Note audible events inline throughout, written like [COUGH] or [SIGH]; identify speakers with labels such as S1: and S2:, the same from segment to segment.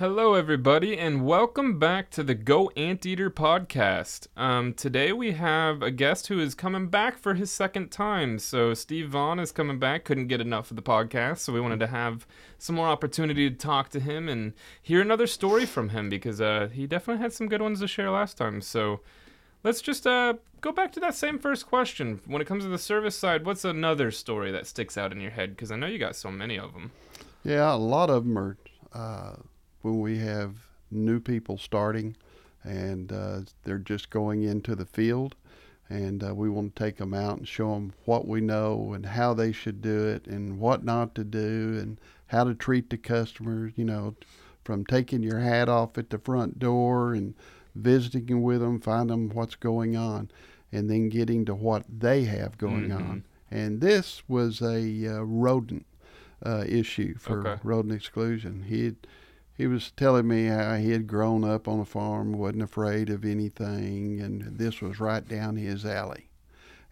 S1: Hello, everybody, and welcome back to the Go Anteater podcast. Um, today we have a guest who is coming back for his second time. So, Steve Vaughn is coming back, couldn't get enough of the podcast, so we wanted to have some more opportunity to talk to him and hear another story from him because uh, he definitely had some good ones to share last time. So, let's just uh, go back to that same first question. When it comes to the service side, what's another story that sticks out in your head? Because I know you got so many of them.
S2: Yeah, a lot of them are uh, when we have new people starting and uh, they're just going into the field. And uh, we want to take them out and show them what we know and how they should do it and what not to do and how to treat the customers, you know, from taking your hat off at the front door and visiting with them, find them what's going on, and then getting to what they have going
S1: Mhm.
S2: on. And this was a uh, rodent uh, issue for
S1: Okay.
S2: rodent exclusion. He he was telling me how he had grown up on a farm, wasn't afraid of anything, and this was right down his alley.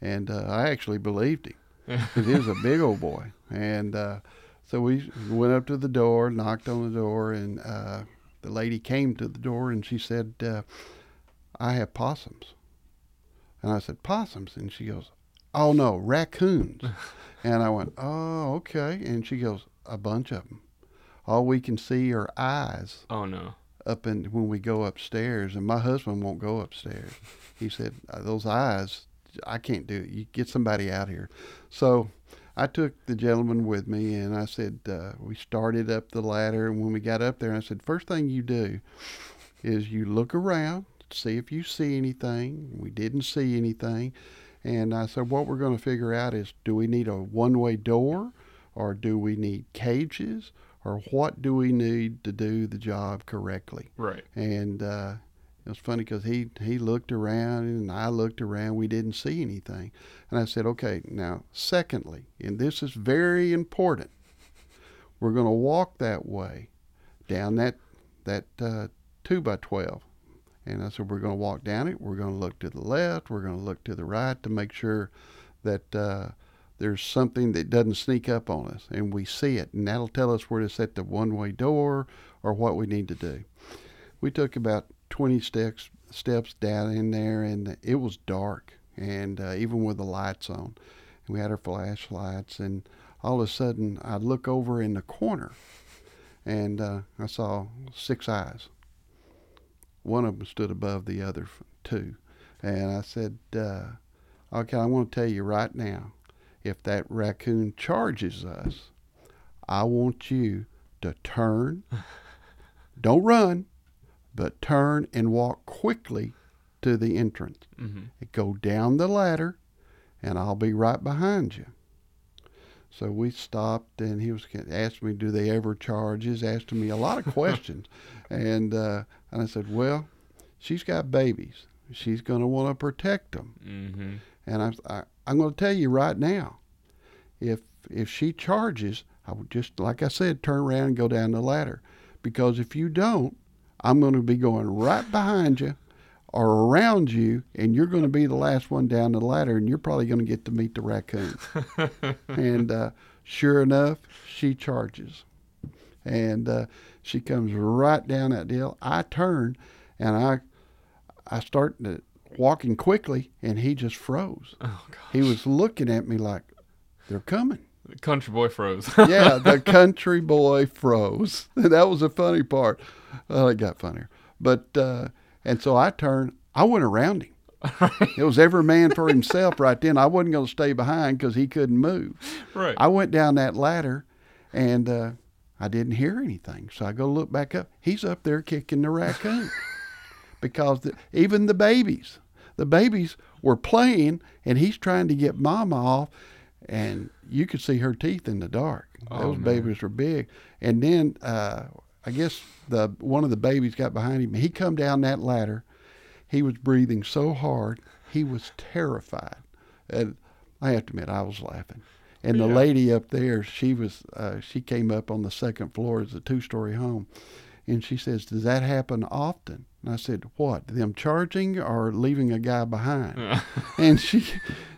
S2: And uh, I actually believed him because he was a big old boy. And uh, so we went up to the door, knocked on the door, and uh, the lady came to the door and she said, uh, I have possums. And I said, Possums? And she goes, Oh no, raccoons. and I went, Oh, okay. And she goes, A bunch of them. All we can see are eyes
S1: Oh, no.
S2: up and when we go upstairs, and my husband won't go upstairs. [LAUGHS] He said, "Uh, "Those eyes, I can't do it. You get somebody out here." So I took the gentleman with me, and I said, uh, "We started up the ladder, and when we got up there, I said, first thing you do is you look around, see if you see anything." We didn't see anything, and I said, "What we're going to figure out is, do we need a one-way door, or do we need cages?" Or what do we need to do the job correctly?
S1: Right.
S2: and uh, it was funny because he he looked around and I looked around. We didn't see anything, and I said, "Okay, now, secondly, and this is very important. We're going to walk that way, down that that uh, two by twelve." And I said, "We're going to walk down it. We're going to look to the left. We're going to look to the right to make sure that." Uh, there's something that doesn't sneak up on us and we see it and that'll tell us where to set the one-way door or what we need to do. We took about 20 steps steps down in there and it was dark and uh, even with the lights on. And we had our flashlights and all of a sudden i look over in the corner and uh, i saw six eyes. One of them stood above the other two and i said uh, okay i want to tell you right now if that raccoon charges us i want you to turn [LAUGHS] don't run but turn and walk quickly to the entrance.
S1: Mm-hmm.
S2: Go down the ladder, and I'll be right behind you. So we stopped, and he was asked me, "Do they ever charge?" He's asking me a lot of questions, [LAUGHS] and uh, and I said, "Well, she's got babies. She's going to want to protect them,
S1: Mm-hmm.
S2: and I'm I, I'm going to tell you right now, if if she charges, I would just like I said, turn around and go down the ladder, because if you don't, I'm going to be going right behind you or around you, and you're going to be the last one down the ladder, and you're probably going to get to meet the raccoon. [LAUGHS] and uh, sure enough, she charges, and uh, she comes right down that deal. I turn, and I I start to, walking quickly, and he just froze.
S1: Oh, God.
S2: He was looking at me like they're coming.
S1: The country boy froze. [LAUGHS]
S2: Yeah, the country boy froze. [LAUGHS] that was a funny part. Well, it got funnier. But uh, and so I turned. I went around him. It was every man for himself right then. I wasn't going to stay behind because he couldn't move.
S1: right.
S2: I went down that ladder, and uh, I didn't hear anything. So I go look back up. He's up there kicking the raccoon [LAUGHS] because the, even the babies, the babies were playing, and he's trying to get Mama off, and you could see her teeth in the dark.
S1: Oh,
S2: Those
S1: man.
S2: babies were big. And then uh, I guess the one of the babies got behind him. He come down that ladder. He was breathing so hard, he was terrified. And I have to admit, I was laughing. And the
S1: Yeah.
S2: lady up there, she was, uh, she came up on the second floor. It's a two-story home, and she says, "Does that happen often?" And I said, "What? Them charging or leaving a guy behind?" [LAUGHS] and she,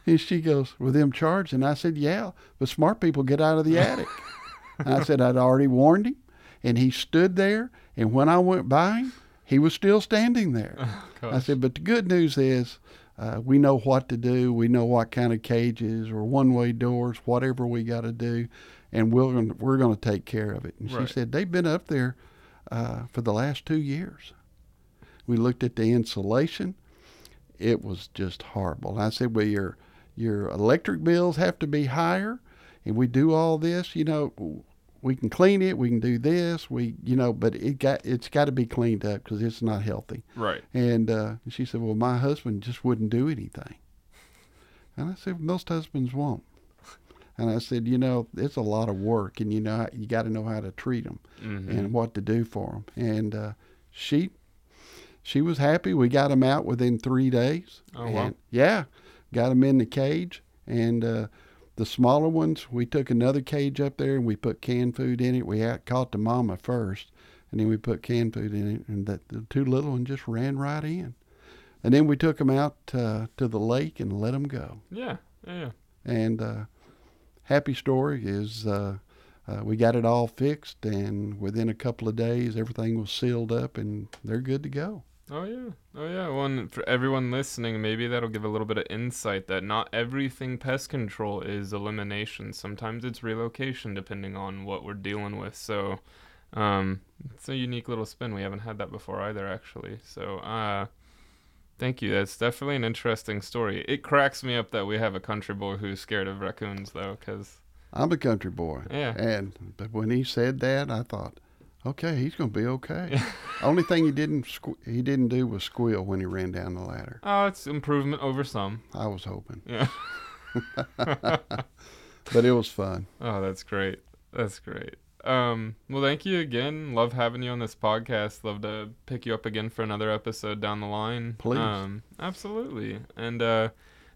S2: and she goes, "With them charging?" And I said, "Yeah, but smart people get out of the attic." [LAUGHS] I said, "I'd already warned him." and he stood there. And when I went by him, he was still standing there. [LAUGHS]
S1: Oh,
S2: I said, but the good news is uh, we know what to do. We know what kind of cages or one-way doors, whatever we got to do, and we're gonna, we're going to take care of it. And
S1: Right.
S2: she said they've been up there uh, for the last two years. We looked at the insulation. It was just horrible. I said, well, your your electric bills have to be higher, and we do all this. You know, we can clean it. We can do this. We, you know, but it got it's got to be cleaned up because it's not healthy.
S1: right.
S2: And uh, she said, Well, my husband just wouldn't do anything. And I said, Most husbands won't. And I said, You know, it's a lot of work, and you know, you got to know how to treat them
S1: hmm
S2: and what to do for them. And uh, she, she was happy. We got him out within three days.
S1: Oh, wow.
S2: And, yeah, got him in the cage. And uh, the smaller ones, we took another cage up there and we put canned food in it. We had, caught the mama first, and then we put canned food in it, and that the two little ones just ran right in. And then we took them out uh, to the lake and let them go.
S1: Yeah. Yeah.
S2: And uh, happy story is uh, uh, we got it all fixed, and within a couple of days, everything was sealed up, and they're good to go.
S1: Oh yeah, oh yeah. And for everyone listening, maybe that'll give a little bit of insight that not everything pest control is elimination. Sometimes it's relocation, depending on what we're dealing with. So, um, it's a unique little spin. We haven't had that before either, actually. So, uh, thank you. That's definitely an interesting story. It cracks me up that we have a country boy who's scared of raccoons, though, because
S2: I'm a country boy,
S1: yeah,
S2: and but when he said that, I thought, okay, he's gonna be okay. [LAUGHS] Only thing he didn't squ- he didn't do was squeal when he ran down the ladder.
S1: oh, it's improvement over some.
S2: I was hoping,
S1: Yeah. [LAUGHS] [LAUGHS]
S2: but it was fun.
S1: Oh, that's great. That's great. Um, well, thank you again. Love having you on this podcast. Love to pick you up again for another episode down the line.
S2: Please.
S1: Um, absolutely. And uh,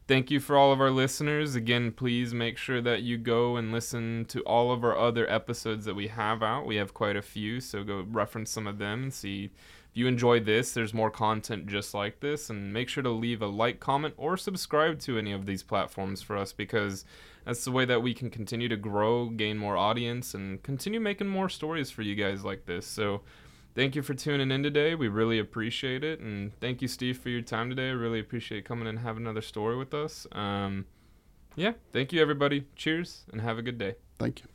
S1: thank you for all of our listeners. Again, please make sure that you go and listen to all of our other episodes that we have out. We have quite a few, so go reference some of them and see. If you enjoy this, there's more content just like this, and make sure to leave a like, comment, or subscribe to any of these platforms for us because that's the way that we can continue to grow, gain more audience, and continue making more stories for you guys like this. So, thank you for tuning in today. We really appreciate it, and thank you, Steve, for your time today. I really appreciate coming and having another story with us. Um, yeah, thank you, everybody. Cheers, and have a good day.
S2: Thank you.